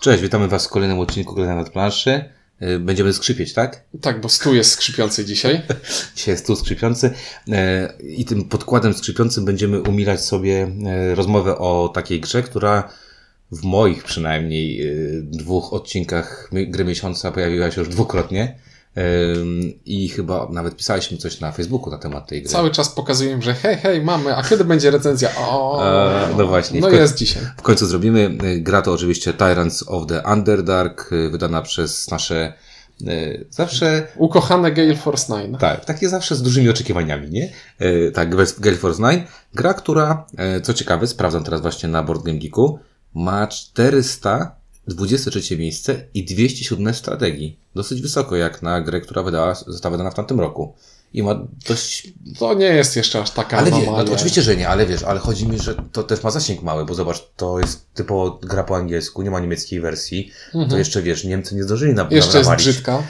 Cześć, witamy Was w kolejnym odcinku Grania nad planszy. Y, Będziemy skrzypieć, tak? Tak, bo stół jest skrzypiący dzisiaj. Dzisiaj jest tu skrzypiący e, i tym podkładem skrzypiącym będziemy umilać sobie e, rozmowę o takiej grze, która w moich przynajmniej dwóch odcinkach gry miesiąca pojawiła się już dwukrotnie i chyba nawet pisaliśmy coś na Facebooku na temat tej gry. Cały czas pokazuję, że hej, hej, mamy, a kiedy będzie recenzja? O, E, no właśnie. No jest dzisiaj. W końcu zrobimy. Y, Gra to oczywiście Tyrants of the Underdark, y, wydana przez nasze y, zawsze Ukochane Gale Force 9. Tak, takie zawsze z dużymi oczekiwaniami, nie? Tak, Gale Force 9. Gra, która, co ciekawe, sprawdzam teraz właśnie na Board Game Geeku, ma 423 miejsce i 207 strategii. Dosyć wysoko, jak na grę, która wydała, została wydana w tamtym roku. I ma dość... To nie jest jeszcze aż taka Ale wie, no, to oczywiście, że nie, ale wiesz, ale chodzi mi, że to też ma zasięg mały, bo zobacz, to jest typowo gra po angielsku, nie ma niemieckiej wersji, to jeszcze, wiesz, Niemcy nie zdążyli na Mhm. Jeszcze jest nawalić. brzydka.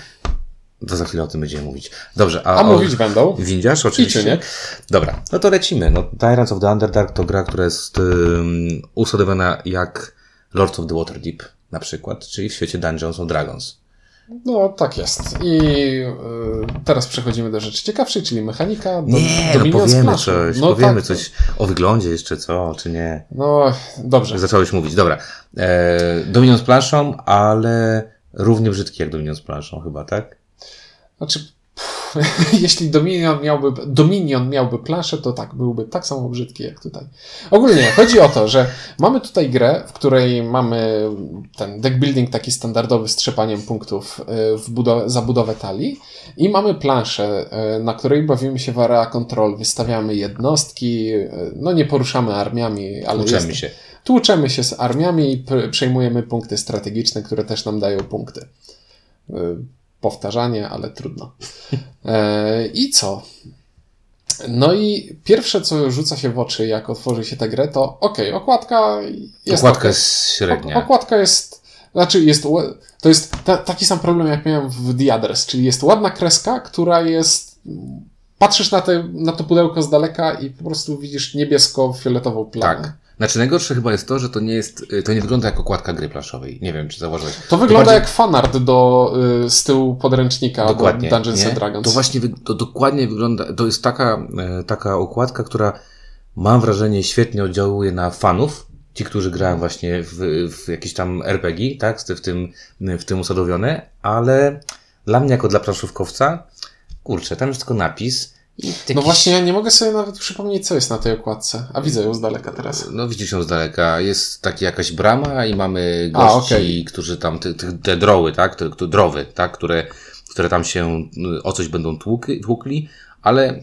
To za chwilę o tym będziemy mówić. Dobrze, a, A o- mówić będą. Windziarz, oczywiście. Iczyniek. Dobra, no to lecimy. No, Tyrants of the Underdark to gra, która jest um, usadowiona jak Lords of the Waterdeep na przykład, czyli w świecie Dungeons and Dragons. No, tak jest. I y, teraz przechodzimy do rzeczy ciekawszej, czyli mechanika. Do, Nie, do no powiemy coś, no, powiemy tak, coś o wyglądzie jeszcze, co, czy nie. No, dobrze. Zacząłeś mówić, dobra. E, Dominion z planszą, ale równie brzydki jak Dominion z planszą chyba, tak? Znaczy, jeśli Dominion miałby, Dominion miałby planszę, to tak, byłby tak samo brzydki jak tutaj. Ogólnie chodzi o to, że mamy tutaj grę, w której mamy ten deck building taki standardowy z trzepaniem punktów y, w budow- za budowę talii i mamy planszę, y, na której bawimy się w area control, wystawiamy jednostki, y, no nie poruszamy armiami, ale Uczymy jest, się. tłuczemy się z armiami i przejmujemy punkty strategiczne, które też nam dają punkty. Powtarzanie, ale trudno. E, I co? No i pierwsze, co rzuca się w oczy, jak otworzy się tę grę, to okej, okładka jest. Okładka okej. jest średnia. Ok- Okładka jest. Znaczy, jest. To jest ta, taki sam problem, jak miałem w The Address, czyli jest ładna kreska, która jest. Patrzysz na, te, na to pudełko z daleka i po prostu widzisz niebiesko-fioletową plamę. Tak. Znaczy najgorsze chyba jest to, że to nie jest, to nie wygląda jak okładka gry planszowej. Nie wiem, czy zauważyłeś. To wygląda bardziej- jak fanart do, y, z tyłu podręcznika Dokładnie. do Dungeons nie? and Dragons. To właśnie to dokładnie wygląda. To jest taka, e, taka okładka, która mam wrażenie świetnie oddziałuje na fanów. Ci, którzy grają właśnie w, w jakieś tam RPG, tak, w tym, w tym usadowione, ale dla mnie, jako dla planszówkowca, kurczę, tam jest tylko napis. I No jakiś- właśnie, ja nie mogę sobie nawet przypomnieć, co jest na tej okładce. A widzę ją z daleka teraz. No widzisz ją z daleka. Jest taka jakaś brama i mamy A, gości, okej. którzy tam, te, te, te droły, tak? Te, te drowy, tak? Które, które tam się o coś będą tłukli, tłukli, ale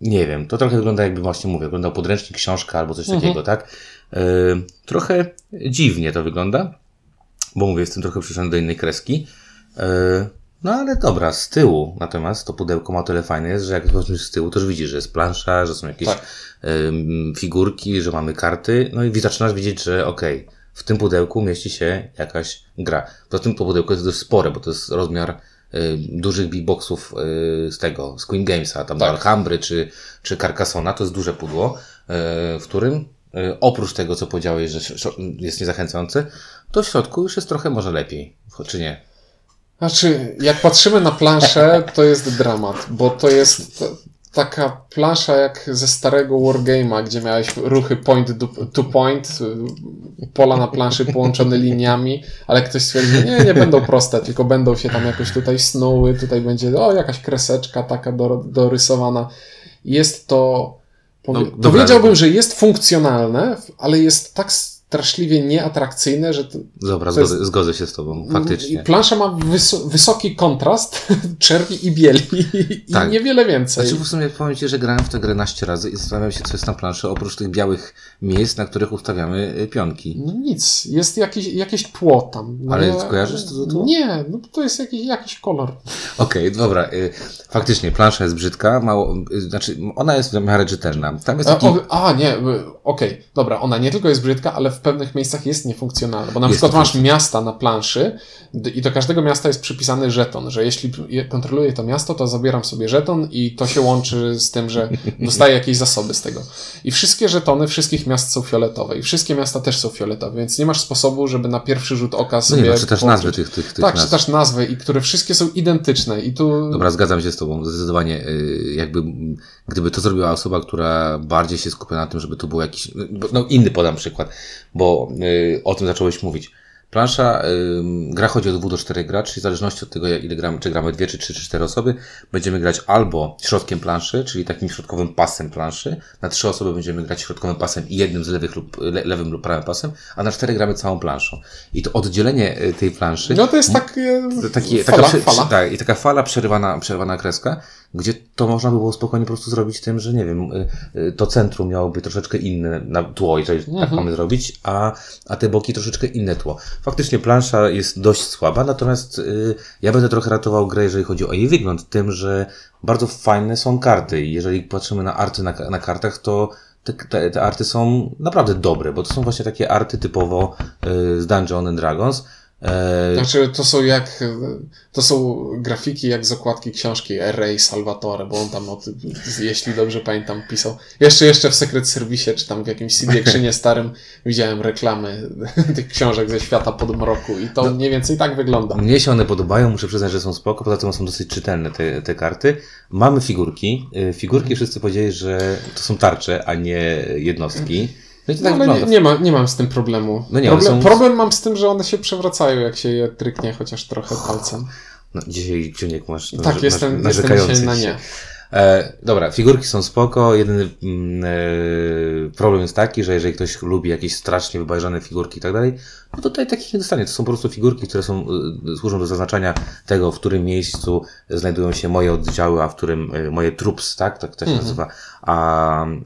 nie wiem, to trochę wygląda jakby właśnie mówię, wyglądał podręcznik, książka albo coś takiego, tak? Y, trochę dziwnie to wygląda, bo mówię, jestem trochę przyszedł do innej kreski. Y, no ale dobra, z tyłu natomiast to pudełko ma tyle fajne jest, że jak zobaczysz z tyłu, to już widzisz, że jest plansza, że są jakieś Tak. figurki, że mamy karty, no i zaczynasz widzieć, że okej, w tym pudełku mieści się jakaś gra. Poza tym to pudełko jest dość spore, bo to jest rozmiar y, dużych big boxów y, z tego, z Queen Gamesa, tam do Tak. Alhambry czy, czy Carcassona, to jest duże pudło, y, w którym y, oprócz tego, co powiedziałeś, że jest niezachęcające, to w środku już jest trochę może lepiej, czy nie? Znaczy, jak patrzymy na planszę, to jest dramat, bo to jest taka plansza jak ze starego Wargame'a, gdzie miałeś ruchy point to point, pola na planszy połączone liniami, ale ktoś stwierdził, nie, nie będą proste, tylko będą się tam jakoś tutaj snuły, tutaj będzie, o, jakaś kreseczka taka do, dorysowana. Jest to, powie, No, powiedziałbym, że jest funkcjonalne, ale jest tak straszliwie nieatrakcyjne, że to, Dobra, To jest- zgodzę, zgodzę się z tobą, faktycznie. i Plansza ma wys- wysoki kontrast czerni i bieli i Tak. niewiele więcej. Znaczy w sumie powiem Ci, że grałem w tę grę naście razy i zastanawiam się, co jest na planszy, oprócz tych białych miejsc, na których ustawiamy y, pionki. No nic, jest jakieś, jakieś tło tam. No Ale ja- kojarzysz to tło? Nie, no to jest jakiś, jakiś kolor. Okej, dobra. Y, faktycznie, plansza jest brzydka, mało, y, znaczy ona jest w miarę czytelna. Tam jest A, taki... o, a nie, okej, dobra, ona nie tylko jest brzydka, ale w pewnych miejscach jest niefunkcjonalne, bo na Jest przykład masz miasta na planszy i do każdego miasta jest przypisany żeton, że jeśli kontroluję to miasto, to zabieram sobie żeton i to się łączy z tym, że dostaję jakieś zasoby z tego. I wszystkie żetony wszystkich miast są fioletowe i wszystkie miasta też są fioletowe, więc nie masz sposobu, żeby na pierwszy rzut oka No sobie... nie, no, czytasz połączyć. nazwy tych, tych, tych Tak, nazw. czytasz nazwy i które wszystkie są identyczne i tu... Dobra, zgadzam się z Tobą, zdecydowanie. y, Jakby, gdyby to zrobiła osoba, która bardziej się skupia na tym, żeby to był jakiś. No, inny podam przykład, bo y, o tym zacząłeś mówić. Plansza, y, gra chodzi od 2 do 4 graczy, w zależności od tego, jak- ile gramy, czy gramy 2, czy 3, czy 4 osoby, będziemy grać albo środkiem planszy, czyli takim środkowym pasem planszy. Na 3 osoby będziemy grać środkowym pasem i jednym z lewych lub, le, lewym lub prawym pasem, a na 4 gramy całą planszą. I to oddzielenie y, tej planszy No to jest takie... takie, fala, taka, fala. Tak, i taka fala przerywana, przerywana kreska, gdzie to można by było spokojnie po prostu zrobić tym, że nie wiem, y, y, to centrum miałoby troszeczkę inne tło, jeżeli tak Mhm. mamy zrobić, a, a te boki troszeczkę inne tło. Faktycznie plansza jest dość słaba, natomiast y, ja będę trochę ratował grę, jeżeli chodzi o jej wygląd, tym, że bardzo fajne są karty i jeżeli patrzymy na arty na, na kartach, to te, te, te arty są naprawdę dobre, bo to są właśnie takie arty typowo y, z Dungeon and Dragons. E, Znaczy, to są jak, to są grafiki jak z okładki książki R.A. Salvatore, bo on tam, o tym, jeśli dobrze pamiętam, pisał. Jeszcze, jeszcze w Secret Service, czy tam w jakimś CD Actionie starym widziałem reklamy tych książek ze świata podmroku i to mniej więcej tak wygląda. Mnie się one podobają, muszę przyznać, że są spoko, poza tym są dosyć czytelne te, te karty. Mamy figurki. Y, Figurki wszyscy powiedzieli, że to są tarcze, a nie jednostki. No i to No, tak ale nie, wygląda. nie, ma, nie mam z tym problemu. No nie, problem, są- problem mam z tym, że one się przewracają, jak się je tryknie chociaż trochę palcem. No, dzisiaj Ksiuniek masz Tak, narze- jestem, jestem dzisiaj na nie. E, dobra, figurki są spoko. Jedyny mm, e, problem jest taki, że jeżeli ktoś lubi jakieś strasznie wybajrzane figurki i tak dalej, no to tutaj takich nie dostanie. To są po prostu figurki, które są, e, służą do zaznaczania tego, w którym miejscu znajdują się moje oddziały, a w którym e, moje troops, tak? Tak to się nazywa, a,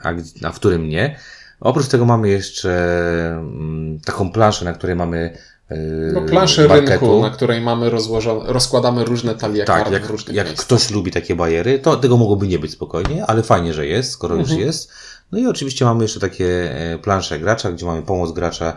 a, a w którym nie. Oprócz tego mamy jeszcze mm, taką planszę, na której mamy e, No, planszę marketu. rynku, na której mamy rozłożone, rozkładamy różne talie Tak, kart jak, w różnych jak miejscach. ktoś lubi takie bajery, to tego mogłoby nie być spokojnie, ale fajnie, że jest, skoro Mhm. już jest. No i oczywiście mamy jeszcze takie e, plansze gracza, gdzie mamy pomoc gracza,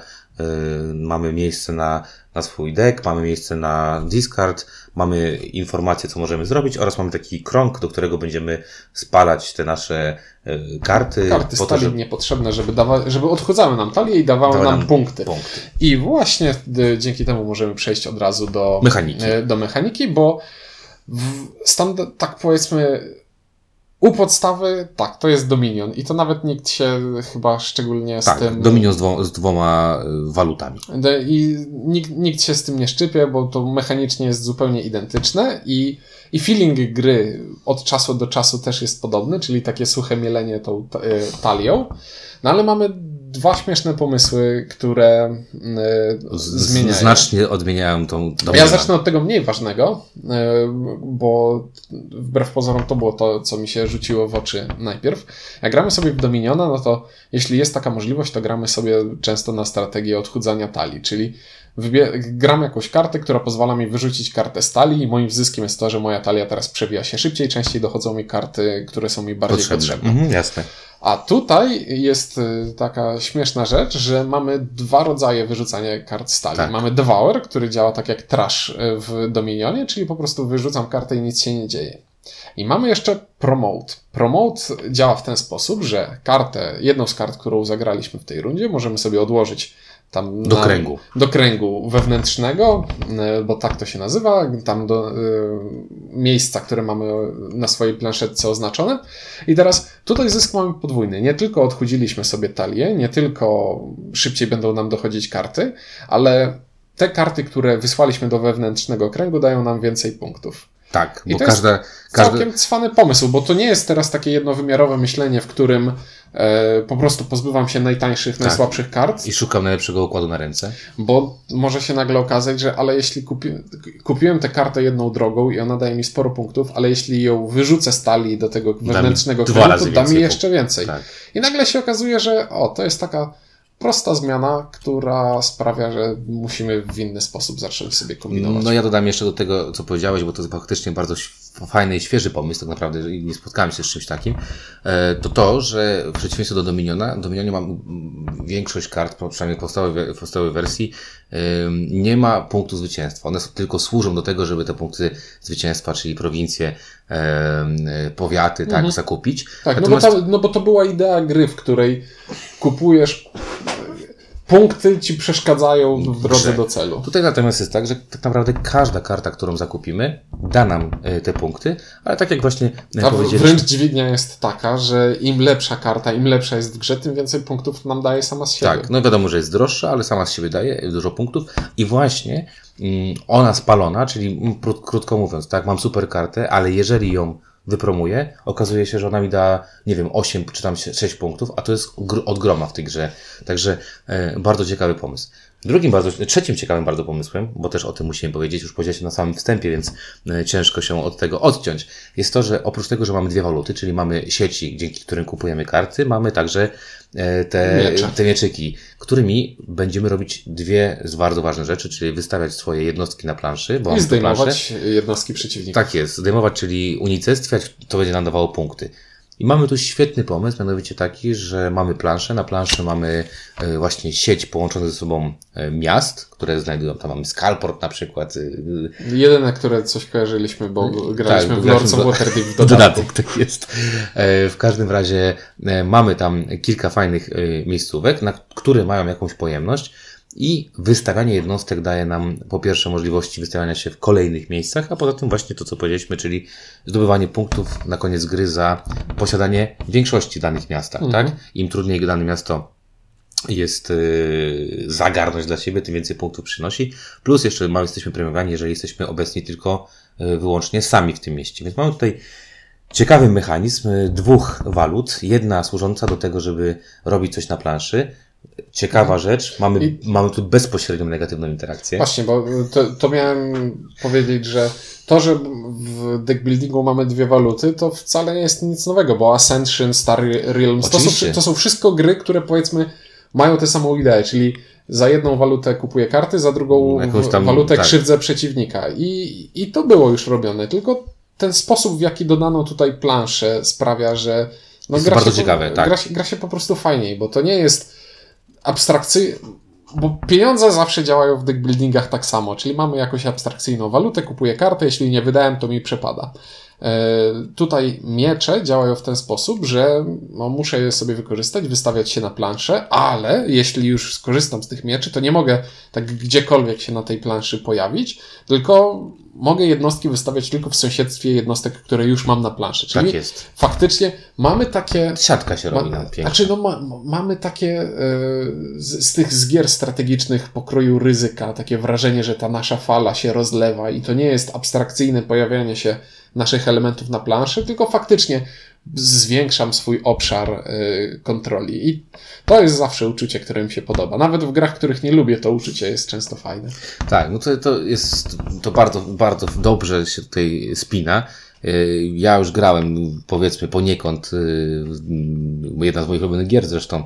mamy miejsce na, na swój deck, mamy miejsce na discard, mamy informacje, co możemy zrobić oraz mamy taki krąg, do którego będziemy spalać te nasze e, karty. Karty po to, żeby niepotrzebne, żeby, dawa, żeby odchudzały nam talię i dawały dały nam, punkty. punkty. I właśnie y, dzięki temu możemy przejść od razu do Mechaniki. y, do mechaniki bo w tak powiedzmy u podstawy, tak, to jest Dominion i to nawet nikt się chyba szczególnie z Tak, tym... Dominion z, dwo, z dwoma e, walutami. I nikt, nikt się z tym nie szczypie, bo to mechanicznie jest zupełnie identyczne i, i feeling gry od czasu do czasu też jest podobny, czyli takie suche mielenie tą y, talią. No ale mamy dwa śmieszne pomysły, które y, zmieniają. znacznie odmieniają tą Ja Dominiona. zacznę od tego mniej ważnego, y, bo wbrew pozorom to było to, co mi się rzuciło w oczy najpierw. Jak gramy sobie w Dominiona, no to jeśli jest taka możliwość, to gramy sobie często na strategię odchudzania talii, czyli gram jakąś kartę, która pozwala mi wyrzucić kartę z talii i moim zyskiem jest to, że moja talia teraz przewija się szybciej, częściej dochodzą mi karty, które są mi bardziej potrzebne. Mhm, jasne. A tutaj jest y, taka śmieszna rzecz, że mamy dwa rodzaje wyrzucania kart stali. Tak. Mamy Devour, który działa tak jak Trash y, w Dominionie, czyli po prostu wyrzucam kartę i nic się nie dzieje. I mamy jeszcze Promote. Promote działa w ten sposób, że kartę, jedną z kart, którą zagraliśmy w tej rundzie, możemy sobie odłożyć tam Do na, kręgu. do kręgu wewnętrznego, y, bo tak to się nazywa, tam do y, miejsca, które mamy na swojej planszetce oznaczone. I teraz tutaj zysk mamy podwójny. Nie tylko odchudziliśmy sobie talię, nie tylko szybciej będą nam dochodzić karty, ale te karty, które wysłaliśmy do wewnętrznego kręgu, dają nam więcej punktów. Tak, I bo to jest każda, każda, Całkiem cwany pomysł, bo to nie jest teraz takie jednowymiarowe myślenie, w którym e, po prostu pozbywam się najtańszych, Tak. najsłabszych kart, i szukam najlepszego układu na ręce. bo może się nagle okazać, że ale jeśli kupi, kupiłem tę kartę jedną drogą i ona daje mi sporo punktów, ale jeśli ją wyrzucę z talii do tego wewnętrznego kręgu, to da mi jeszcze więcej. Tak. I nagle się okazuje, że o, to jest taka prosta zmiana, która sprawia, że musimy w inny sposób zacząć sobie kombinować. No ja dodam jeszcze do tego, co powiedziałeś, bo to faktycznie bardzo fajny i świeży pomysł, tak naprawdę, nie spotkałem się z czymś takim, e, to to, że w przeciwieństwie do Dominiona, Dominionie mam mm, większość kart, przynajmniej w podstawowej, podstawowej wersji, nie ma punktu zwycięstwa. One tylko służą do tego, żeby te punkty zwycięstwa, czyli prowincje, powiaty, tak, zakupić. Tak, no bo, Natomiast- ta, no bo to była idea gry, w której kupujesz punkty ci przeszkadzają w drodze do celu. Tutaj natomiast jest tak, że tak naprawdę każda karta, którą zakupimy, da nam e, te punkty, ale tak jak właśnie e, A powiedzieliśmy, wręcz dźwignia jest taka, że im lepsza karta, im lepsza jest w grze, tym więcej punktów nam daje sama z siebie. Tak, no wiadomo, że jest droższa, ale sama z siebie daje dużo punktów i właśnie mm, ona spalona, czyli kró- krótko mówiąc, tak, mam super kartę, ale jeżeli ją wypromuję, okazuje się, że ona mi da, nie wiem, 8 czy tam 6 punktów, a to jest od groma w tej grze. Także e, bardzo ciekawy pomysł. Drugim bardzo, trzecim ciekawym bardzo pomysłem, bo też o tym musimy powiedzieć, już powiedzieliśmy na samym wstępie, więc e, ciężko się od tego odciąć, jest to, że oprócz tego, że mamy dwie waluty, czyli mamy sieci, dzięki którym kupujemy karty, mamy także te, Miecze. te mieczyki, którymi będziemy robić dwie z bardzo ważne rzeczy, czyli wystawiać swoje jednostki na planszy, bo I zdejmować jednostki przeciwnika. Tak jest, zdejmować, czyli unicestwiać, to będzie nam dawało punkty. I mamy tu świetny pomysł, mianowicie taki, że mamy planszę. Na planszy mamy e, właśnie sieć połączonych ze sobą e, miast, które znajdują, tam mamy Skalport na przykład. e, Jedyne, które coś kojarzyliśmy, bo graliśmy bo w Lords of Waterdeep w dodatku. dodatek, tak jest. W każdym razie mamy tam kilka fajnych miejscówek, na które mają jakąś pojemność i wystawianie jednostek daje nam po pierwsze możliwości wystawiania się w kolejnych miejscach, a poza tym właśnie to, co powiedzieliśmy, czyli zdobywanie punktów na koniec gry za posiadanie większości danych miasta, tak? Im trudniej dane miasto jest yy, zagarnąć dla siebie, tym więcej punktów przynosi. Plus jeszcze mamy, jesteśmy premiowani, jeżeli jesteśmy obecni tylko yy, wyłącznie sami w tym mieście. Więc mamy tutaj ciekawy mechanizm yy, dwóch walut. Jedna służąca do tego, żeby robić coś na planszy. Ciekawa rzecz. Mamy, I- mamy tu bezpośrednią negatywną interakcję. Właśnie, bo to, to miałem powiedzieć, że to, że w deckbuildingu mamy dwie waluty, to wcale nie jest nic nowego, bo Ascension, Star Realms, to są, to są wszystko gry, które powiedzmy mają tę samą ideę, czyli za jedną walutę kupuję karty, za drugą w- tam, walutę tak. krzywdzę przeciwnika. I, I to było już robione, tylko ten sposób, w jaki dodano tutaj planszę sprawia, że no, Jest gra, bardzo się, ciekawe, po, tak. gra, się, gra się po prostu fajniej, bo to nie jest abstrakcyjne, bo pieniądze zawsze działają w deckbuildingach tak samo, czyli mamy jakąś abstrakcyjną walutę, kupuję kartę, jeśli nie wydałem, to mi przepada. E, tutaj miecze działają w ten sposób, że no, muszę je sobie wykorzystać, wystawiać się na planszę, ale jeśli już skorzystam z tych mieczy, to nie mogę tak gdziekolwiek się na tej planszy pojawić, tylko mogę jednostki wystawiać tylko w sąsiedztwie jednostek, które już mam na planszy. Czyli Tak jest. faktycznie mamy takie Siatka się robi ma, nam pięknie. znaczy, no, ma, ma- mamy takie e, z, z tych z gier strategicznych pokroju ryzyka, takie wrażenie, że ta nasza fala się rozlewa i to nie jest abstrakcyjne pojawianie się naszych elementów na planszy, tylko faktycznie zwiększam swój obszar e, kontroli. I to jest zawsze uczucie, które mi się podoba. Nawet w grach, których nie lubię, to uczucie jest często fajne. Tak, no to, to jest, to bardzo, bardzo dobrze się tutaj spina. Yy, Ja już grałem, powiedzmy, poniekąd, yy, jedna z moich ulubionych gier zresztą,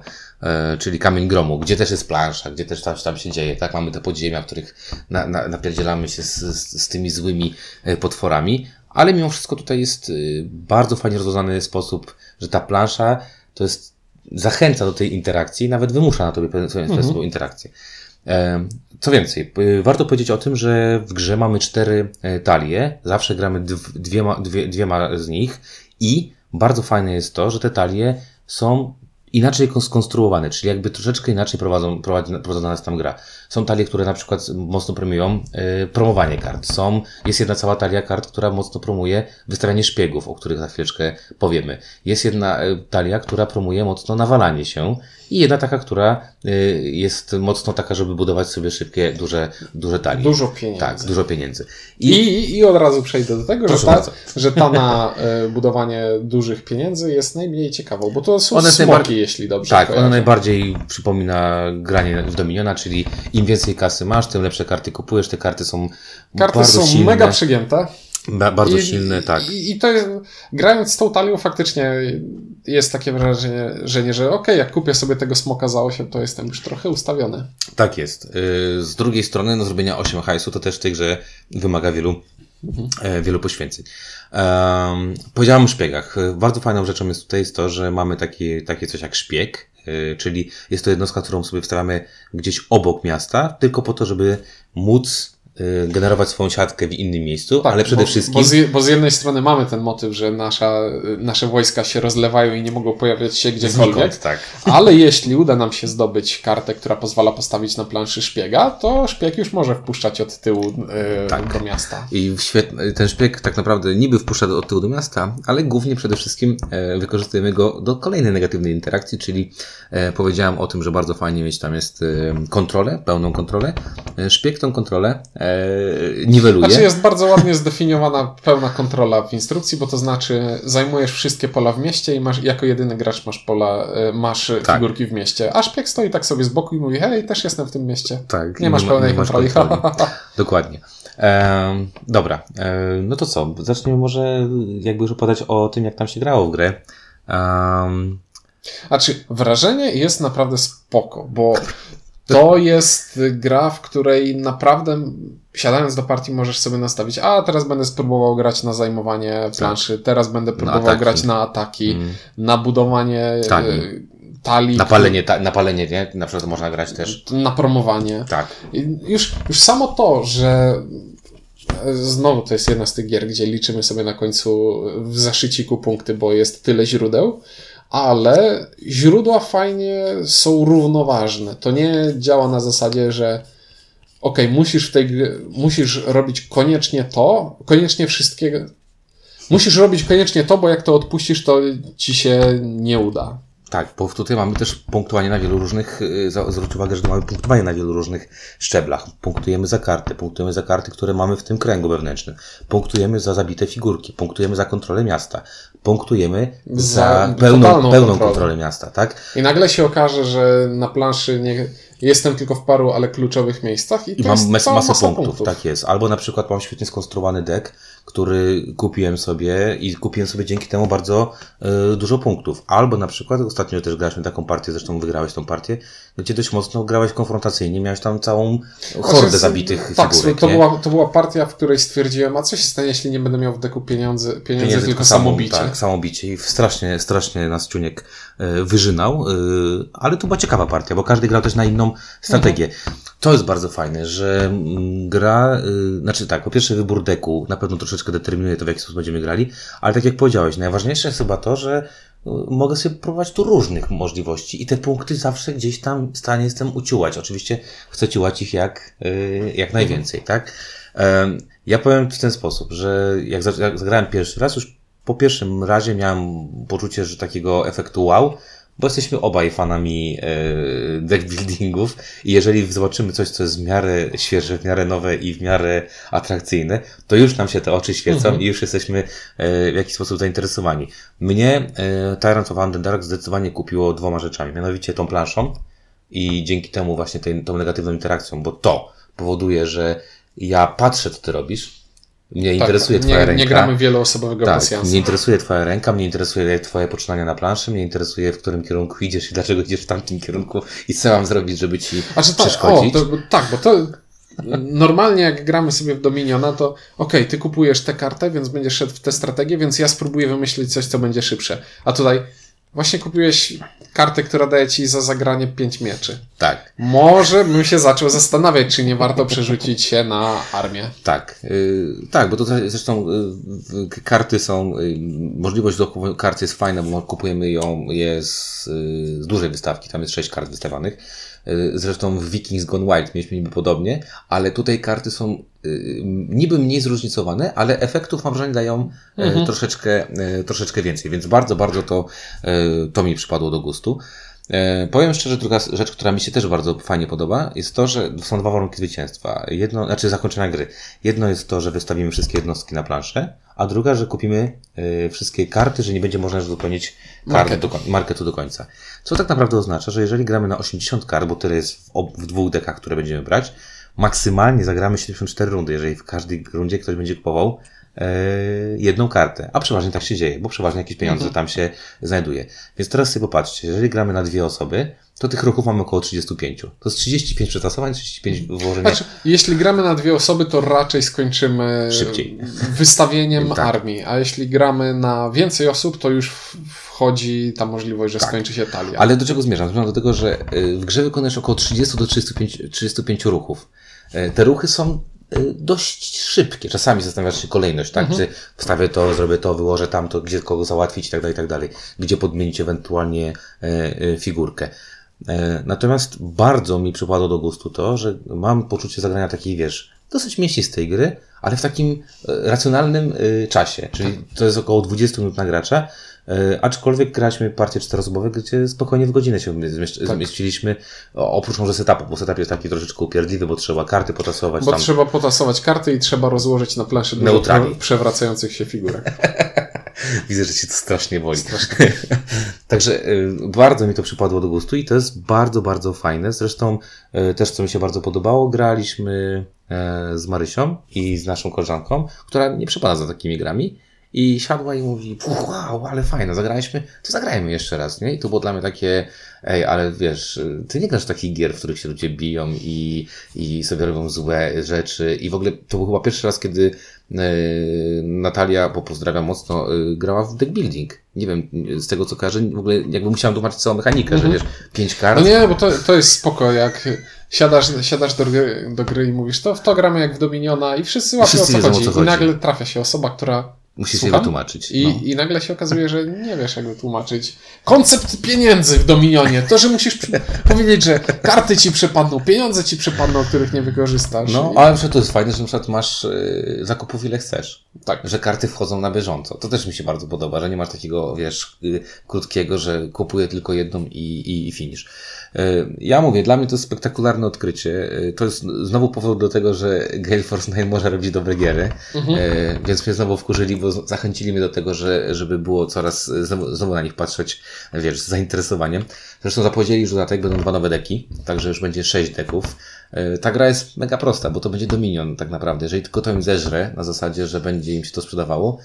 czyli Kamień Gromu, gdzie też jest plansza, gdzie też tam, tam się dzieje, tak? Mamy te podziemia, w których na, na, napierdzielamy się z, z, z tymi złymi potworami, ale mimo wszystko tutaj jest yy, bardzo fajnie rozwiązany sposób, że ta plansza to jest, zachęca do tej interakcji, nawet wymusza na tobie pewien pewien sposób interakcję. Co więcej, y, warto powiedzieć o tym, że w grze mamy cztery e, talie, zawsze gramy dw- dwiema, dwie, dwiema z nich i bardzo fajne jest to, że te talie są inaczej kon- skonstruowane, czyli jakby troszeczkę inaczej prowadzą, prowadzona jest tam gra. Są talie, które na przykład mocno premiują e, promowanie kart. Są, jest jedna cała talia kart, która mocno promuje wystawianie szpiegów, o których za chwileczkę powiemy. Jest jedna e, talia, która promuje mocno nawalanie się i jedna taka, która e, jest mocno taka, żeby budować sobie szybkie, duże, duże talie. Dużo pieniędzy. Tak, dużo pieniędzy. I, I od razu przejdę do tego, że ta, bardzo. że ta na budowanie dużych pieniędzy jest najmniej ciekawą, bo to są jest smoki, najbardziej- jeśli dobrze Tak, ona najbardziej przypomina granie w Dominiona, czyli im więcej kasy masz, tym lepsze karty kupujesz. Te karty są Karty bardzo są silne. mega przygięte. ba- bardzo I, silne, tak. I, I to grając z tą talią faktycznie jest takie wrażenie, że nie, że okej, jak kupię sobie tego smoka za 8, to jestem już trochę ustawiony. Tak jest. Yy, Z drugiej strony, no, zrobienia 8 hajsu to też w tej grze wymaga wielu e, wielu poświęceń. Um, powiedziałem o szpiegach. Bardzo fajną rzeczą jest tutaj jest to, że mamy takie, takie coś jak szpieg, czyli jest to jednostka, którą sobie wstawiamy gdzieś obok miasta, tylko po to, żeby móc Y, generować swoją siatkę w innym miejscu, tak, ale przede bo, wszystkim... Bo z, bo z, jednej strony mamy ten motyw, że nasza, nasze wojska się rozlewają i nie mogą pojawiać się gdziekolwiek, Znikąd, tak. ale jeśli uda nam się zdobyć kartę, która pozwala postawić na planszy szpiega, to szpieg już może wpuszczać od tyłu yy, tak. do miasta. I świetny, ten szpieg tak naprawdę niby wpuszcza od tyłu do miasta, ale głównie przede wszystkim e, wykorzystujemy go do kolejnej negatywnej interakcji, czyli e, powiedziałem o tym, że bardzo fajnie mieć tam jest e, kontrolę, pełną kontrolę. E, szpieg tą kontrolę e, niweluje. Znaczy jest bardzo ładnie zdefiniowana pełna kontrola w instrukcji, bo to znaczy zajmujesz wszystkie pola w mieście i masz, jako jedyny gracz masz pola, e, masz tak. figurki w mieście. A szpieg stoi tak sobie z boku i mówi, hej, też jestem w tym mieście. Tak. Nie masz pełnej nie kontroli. Masz kontroli. Dokładnie. E, dobra, e, no to co? Zacznijmy może jakby już opowiadać o tym, jak tam się grało w grę. Um... Znaczy, wrażenie jest naprawdę spoko, bo to jest gra, w której naprawdę siadając do partii możesz sobie nastawić, a teraz będę spróbował grać na zajmowanie tak. planszy, teraz będę próbował grać na ataki, mm. na budowanie Tali. talii. Napalenie, ta, napalenie, nie? Na przykład można grać też. Na promowanie. Tak. już, już samo to, że znowu to jest jedna z tych gier, gdzie liczymy sobie na końcu w zaszyciku punkty, bo jest tyle źródeł, ale źródła fajnie są równoważne. To nie działa na zasadzie, że ok, musisz w tej musisz robić koniecznie to, koniecznie wszystkiego. Musisz robić koniecznie to, bo jak to odpuścisz, to ci się nie uda. Tak, bo tutaj mamy też punktowanie na wielu różnych, y, zwróć uwagę, że mamy punktowanie na wielu różnych szczeblach. Punktujemy za karty, punktujemy za karty, które mamy w tym kręgu wewnętrznym. Punktujemy za zabite figurki, punktujemy za kontrolę miasta, punktujemy za, za pełną, pełną kontrolę. kontrolę miasta, tak? I nagle się okaże, że na planszy nie, Jestem tylko w paru, ale kluczowych miejscach i, I mam masę punktów, punktów, Tak jest. Albo na przykład mam świetnie skonstruowany deck, który kupiłem sobie i kupiłem sobie dzięki temu bardzo y, dużo punktów. Albo na przykład, ostatnio też graliśmy taką partię, zresztą wygrałeś tą partię, gdzie dość mocno grałeś konfrontacyjnie, miałeś tam całą hordę znaczy, zabitych tak, figurek. To była, to była partia, w której stwierdziłem, a co się stanie, jeśli nie będę miał w deku pieniędzy, pieniędzy, pieniędzy tylko samobicie. Tak, samobicie i strasznie, strasznie nas Ciuniek y, wyżynał, y, ale to była ciekawa partia, bo każdy grał też na inną strategię. Mhm. To jest bardzo fajne, że mm, gra, y, znaczy tak, po pierwsze wybór deku na pewno troszeczkę determinuje to, w jaki sposób będziemy grali, ale tak jak powiedziałeś, najważniejsze jest chyba to, że mogę sobie próbować tu różnych możliwości i te punkty zawsze gdzieś tam w stanie jestem uciułać. Oczywiście chcę ciułać ich jak, jak najwięcej, tak? Ja powiem w ten sposób, że jak zagrałem pierwszy raz, już po pierwszym razie miałem poczucie, że takiego efektu wow, bo jesteśmy obaj fanami e, deck buildingów i jeżeli zobaczymy coś, co jest w miarę świeże, w miarę nowe i w miarę atrakcyjne, to już nam się te oczy świecą mhm. i już jesteśmy e, w jakiś sposób zainteresowani. Mnie e, Tyrant of Underdark zdecydowanie kupiło dwoma rzeczami, mianowicie tą planszą i dzięki temu właśnie tej, tą negatywną interakcją, bo to powoduje, że ja patrzę, co ty robisz, mnie tak, interesuje twoja nie, ręka. Nie gramy wieloosobowego tak, pasjansa. Mnie interesuje twoja ręka, mnie interesuje twoje poczynania na planszy, mnie interesuje w którym kierunku idziesz i dlaczego idziesz w tamtym kierunku i co mam zrobić, żeby ci znaczy, przeszkodzić. O, to, tak, bo to normalnie jak gramy sobie w Dominiona, to ok, ty kupujesz tę kartę, więc będziesz szedł w tę strategię, więc ja spróbuję wymyślić coś, co będzie szybsze. A tutaj Właśnie kupiłeś kartę, która daje ci za zagranie pięć mieczy. Tak. Może bym się zaczął zastanawiać, czy nie warto przerzucić się na armię. Tak. Yy, tak, bo to zresztą yy, karty są, yy, możliwość do karty jest fajna, bo kupujemy ją je z, z dużej wystawki, tam jest sześć kart wystawanych. Y, zresztą w Vikings Gone Wild mieliśmy niby podobnie, ale tutaj karty są y, niby mniej zróżnicowane, ale efektów mam wrażenie dają y, mhm. troszeczkę, troszeczkę więcej, więc bardzo, bardzo to, to mi przypadło do gustu. Powiem szczerze, druga rzecz, która mi się też bardzo fajnie podoba, jest to, że są dwa warunki zwycięstwa. Jedno, znaczy zakończenia gry. Jedno jest to, że wystawimy wszystkie jednostki na planszę, a druga, że kupimy y, wszystkie karty, że nie będzie można już dopełnić marketu. Do, marketu do końca. Co tak naprawdę oznacza, że jeżeli gramy na 80 kart, bo tyle jest w, ob, w dwóch dekach, które będziemy brać, maksymalnie zagramy 74 rundy. Jeżeli w każdej rundzie ktoś będzie kupował e, jedną kartę. A przeważnie tak się dzieje, bo przeważnie jakieś pieniądze Mhm. tam się znajduje. Więc teraz sobie popatrzcie, jeżeli gramy na dwie osoby, to tych ruchów mamy około 35. To jest 35 przetasowań, 35 wyłożenia. Znaczy, jeśli gramy na dwie osoby, to raczej skończymy Szybciej. wystawieniem Tak. armii, a jeśli gramy na więcej osób, to już wchodzi ta możliwość, że skończy się talia. Tak. Ale do czego zmierzam? Zmierzam do tego, że y, w grze wykonujesz około 30 do 35, 35 ruchów. Y, Te ruchy są dość szybkie. Czasami zastanawiasz się kolejność, tak? Czy wstawię to, zrobię to, wyłożę tamto, gdzie kogo załatwić i tak dalej, i tak dalej. Gdzie podmienić ewentualnie e, e, figurkę. E, Natomiast bardzo mi przypadło do gustu to, że mam poczucie zagrania takiej, wiesz, dosyć mięsistej gry, ale w takim racjonalnym czasie. Czyli to jest około 20 minut na gracza. E, Aczkolwiek graliśmy partię czteroosobowe, gdzie spokojnie w godzinę się zmiesz- Tak. zmieściliśmy, oprócz może setupu, bo setup jest taki troszeczkę upierdliwy, bo trzeba karty potasować Bo tam. trzeba potasować karty i trzeba rozłożyć na planszy dużo Neutrali. przewracających się figurek. Widzę, że ci to strasznie boli. Także y, bardzo mi to przypadło do gustu i to jest bardzo, bardzo fajne. Zresztą y, też, co mi się bardzo podobało, graliśmy e, z Marysią i z naszą koleżanką, która nie przepada za takimi grami. I siadła i mówi, wow, ale fajne, zagraliśmy, to zagrajmy jeszcze raz, nie? I to było dla mnie takie, ej, ale wiesz, ty nie grasz takich gier, w których się ludzie biją i, i sobie robią złe rzeczy i w ogóle to był chyba pierwszy raz, kiedy y, Natalia, bo pozdrawiam mocno, y, grała w deck building. Nie wiem, z tego co kojarzę, w ogóle jakby musiałem tłumaczyć całą mechanikę, że wiesz, pięć kart, No nie, bo to, to jest spoko, jak siadasz, siadasz do, gry, do gry i mówisz, to w to gramy jak w Dominiona i wszyscy łapią Wszyscy o, co o chodzi. I nagle trafia się osoba, która musisz Słucham? wytłumaczyć. I, no. I nagle się okazuje, że nie wiesz, jak wytłumaczyć. Koncept pieniędzy w Dominionie. To, że musisz powiedzieć, że karty ci przepadną, pieniądze ci przepadną, których nie wykorzystasz. No, ale to jest fajne, że na przykład masz y, zakupów ile chcesz. Tak. Że karty wchodzą na bieżąco. To też mi się bardzo podoba, że nie masz takiego, wiesz, y, krótkiego, że kupuję tylko jedną i, i, i finish. Y, Ja mówię, dla mnie to jest spektakularne odkrycie. Y, To jest znowu powód do tego, że Gale Force 9 może robić dobre giery. Y, Więc mnie znowu wkurzyli, bo zachęcili mnie do tego, że, żeby było coraz, znowu, znowu na nich patrzeć, wiesz, z zainteresowaniem. Zresztą zapowiedzieli, że dodatek będą dwa nowe deki, także już będzie sześć deków. Y, Ta gra jest mega prosta, bo to będzie Dominion tak naprawdę. Jeżeli tylko to im zeżre, na zasadzie, że będzie im się to sprzedawało,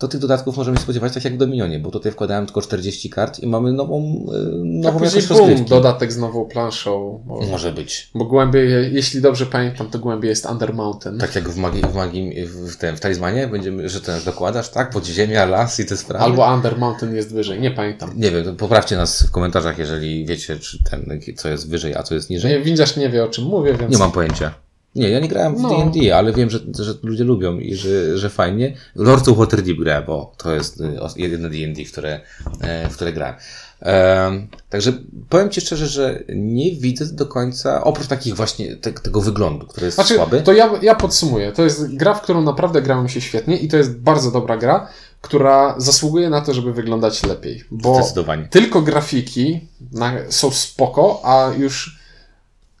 to tych dodatków możemy się spodziewać tak jak w Dominionie, bo tutaj wkładałem tylko 40 kart i mamy nową, No nową później jakość bum, rozgrywki. dodatek z nową planszą. Bo, Może być. bo głębiej, jeśli dobrze pamiętam, to głębiej jest Under Mountain. Tak jak w magii, w, magii w, tym, w talizmanie będziemy, że ten dokładasz, tak? Podziemia, las i te sprawy. Albo Under Mountain jest wyżej, nie pamiętam. Nie wiem, poprawcie nas w komentarzach, jeżeli wiecie, czy ten, co jest wyżej, a co jest niżej. Nie, Windziarz nie wie, o czym mówię, więc... Nie mam pojęcia. Nie, ja nie grałem w No. D&D, ale wiem, że, że ludzie lubią i że, że fajnie. Lords of Waterdeep grałem, bo to jest y, jedyne D&D, w które, e, w które grałem. Em, także powiem Ci szczerze, że nie widzę do końca, oprócz takich właśnie te, tego wyglądu, który jest Znaczy, słaby. to ja, ja podsumuję. To jest gra, w którą naprawdę grałem się świetnie i to jest bardzo dobra gra, która zasługuje na to, żeby wyglądać lepiej. Bo Zdecydowanie. tylko grafiki na, są spoko, a już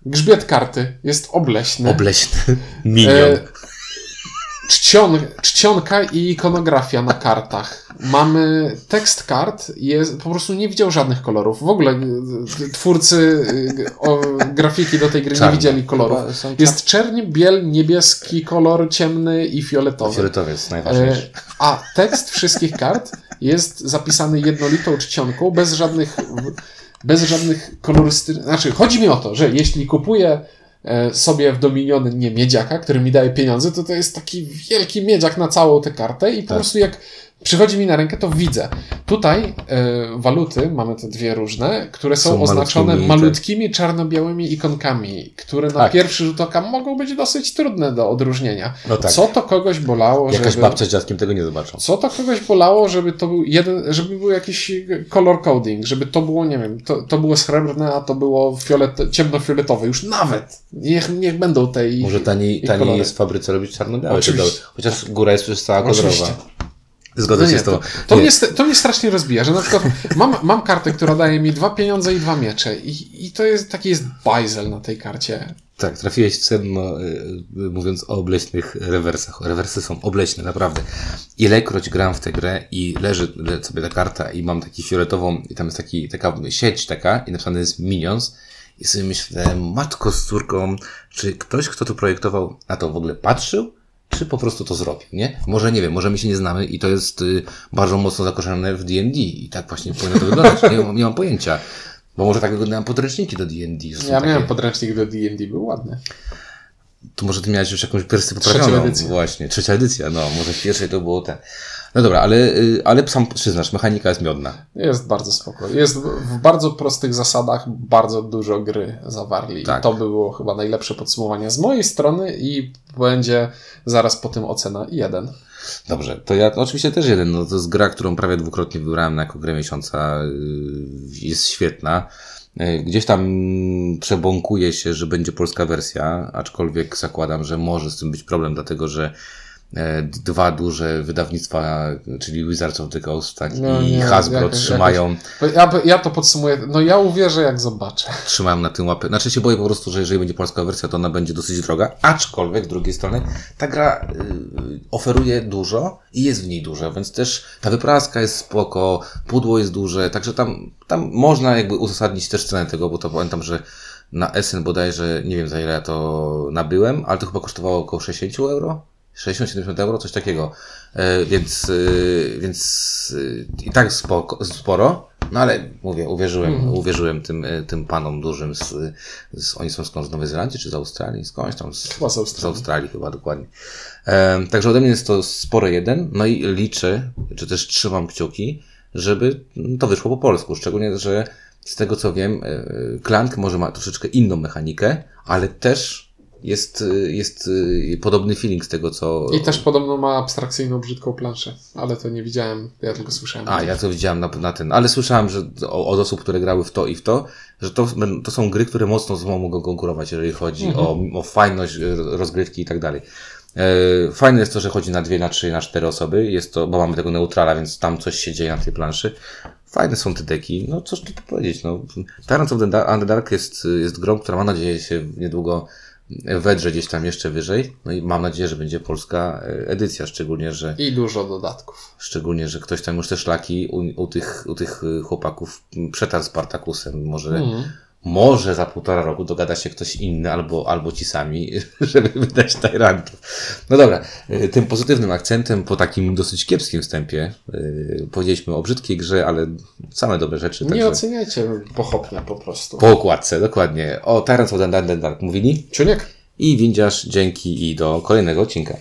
grzbiet karty jest obleśny. Obleśny minion. E, czcion, czcionka i ikonografia na kartach. Mamy tekst kart, jest, po prostu nie widział żadnych kolorów. W ogóle y, twórcy y, o, grafiki do tej gry Czarne. nie widzieli kolorów. Są Jest czerń, biel, niebieski kolor, ciemny i fioletowy. Fioletowy jest E, najważniejszy. a tekst wszystkich kart jest zapisany jednolitą czcionką, bez żadnych, bez żadnych kolorystycznych. Znaczy, chodzi mi o to, że jeśli kupuję e, sobie w Dominionie miedziaka, który mi daje pieniądze, to to jest taki wielki miedziak na całą tę kartę i po Tak. prostu jak przychodzi mi na rękę, to widzę. Tutaj e, waluty, mamy te dwie różne, które są, Są oznaczone malutkimi, tak. malutkimi czarno-białymi ikonkami, które na Tak. pierwszy rzut oka mogą być dosyć trudne do odróżnienia. No tak. Co to kogoś bolało, Jakaś żeby... babcia z dziadkiem tego nie zobaczą. Co to kogoś bolało, żeby to był jeden, żeby był jakiś color coding, żeby to było, nie wiem, to, to było srebrne, a to było fiolet, ciemnofioletowe, już nawet. Niech, niech będą te i, Może taniej, taniej jest w fabryce robić czarno-białe. Chociaż góra jest już cała kolorowa. Zgodzę No się nie, z tobą. to, to, Nie. mnie, to mnie strasznie rozbija, że na przykład mam, mam kartę, która daje mi dwa pieniądze i dwa miecze i, i to jest taki jest bajzel na tej karcie. Tak, trafiłeś w sedno, y, y, mówiąc o obleśnych rewersach. Rewersy są obleśne, naprawdę. Ilekroć gram w tę grę i leży le- sobie ta karta i mam taki fioletową, i tam jest taki, taka sieć taka i napisane jest Minions i sobie myślę, matko z córką, czy ktoś, kto to projektował, na to w ogóle patrzył? Czy po prostu to zrobił, nie? Może nie wiem, może my się nie znamy i to jest y, bardzo mocno zakorzenione w D&D i tak właśnie powinno to wyglądać. Nie, mam- nie mam pojęcia. Bo może tak wyglądają podręczniki do D&D. Ja takie- miałem podręcznik do D&D, był ładny. To może ty miałeś już jakąś wersję poprawioną. edycję. Właśnie, trzecia edycja, no, może w pierwszej to było ten. No dobra, ale, y, ale sam przyznasz, mechanika jest miodna. Jest bardzo spoko. Jest w bardzo prostych zasadach bardzo dużo gry zawarli. Tak. To było chyba najlepsze podsumowanie z mojej strony i będzie zaraz po tym ocena jeden. Dobrze, to ja oczywiście też jeden, no to jest gra, którą prawie dwukrotnie wybrałem jako grę miesiąca, y, jest świetna. Y, Gdzieś tam przebąkuje się, że będzie polska wersja, aczkolwiek zakładam, że może z tym być problem, dlatego że dwa duże wydawnictwa, czyli Wizards of the Coast tak, No i nie, Hasbro jakoś- trzymają, Ja, ja to podsumuję. No ja uwierzę jak zobaczę. trzymają na tym łapy. Znaczy się boję po prostu, że jeżeli będzie polska wersja, to ona będzie dosyć droga, aczkolwiek z drugiej strony ta gra y, oferuje dużo i jest w niej dużo, więc też ta wypraska jest spoko, pudło jest duże, także tam, tam można jakby uzasadnić też cenę tego, bo to pamiętam, że na Essen bodajże, nie wiem za ile ja to nabyłem, ale to chyba kosztowało około 60 euro. 60-70 euro, coś takiego. E, więc, e, więc e, i tak spoko, sporo, no ale mówię, uwierzyłem, uwierzyłem tym, tym panom dużym z, z, oni są skąd z Nowej Zelandii, czy z Australii, skądś tam z, Chyba z Australii. z Australii chyba dokładnie. E, także ode mnie jest to sporo jeden, no i liczę, czy też trzymam kciuki, żeby to wyszło po polsku, szczególnie, że z tego co wiem, Clank może ma troszeczkę inną mechanikę, ale też jest, jest e, podobny feeling z tego co... I też podobno ma abstrakcyjną, brzydką planszę, ale to nie widziałem, ja tylko słyszałem. A, ja to widziałem na, na ten, ale słyszałem, że od osób, które grały w to i w to, że to, to są gry, które mocno z sobą mogą konkurować, jeżeli chodzi o, o fajność e, rozgrywki i tak dalej. E, Fajne jest to, że chodzi na dwie, na trzy, na cztery osoby. Jest to, bo mamy tego neutrala, więc tam coś się dzieje na tej planszy. Fajne są te deki. No cóż tu powiedzieć, no. Tyrants of the Da- Underdark jest, jest grą, która mam nadzieję się niedługo wedrze gdzieś tam jeszcze wyżej. No i mam nadzieję, że będzie polska e, edycja, szczególnie, że I dużo dodatków. Szczególnie, że ktoś tam już te szlaki u, u, tych, u tych y, chłopaków przetarł Spartakusem. Może, Mhm. Może za półtora roku dogada się ktoś inny albo, albo ci sami, żeby wydać Tyrantów. No dobra, y, tym pozytywnym akcentem po takim dosyć kiepskim wstępie y, powiedzieliśmy o brzydkiej grze, ale same dobre rzeczy. Nie także oceniajcie pochopnie po prostu. po okładce, dokładnie. O Tyrants of the Underdark mówili Czuniek? i windziarz, dzięki i do kolejnego odcinka.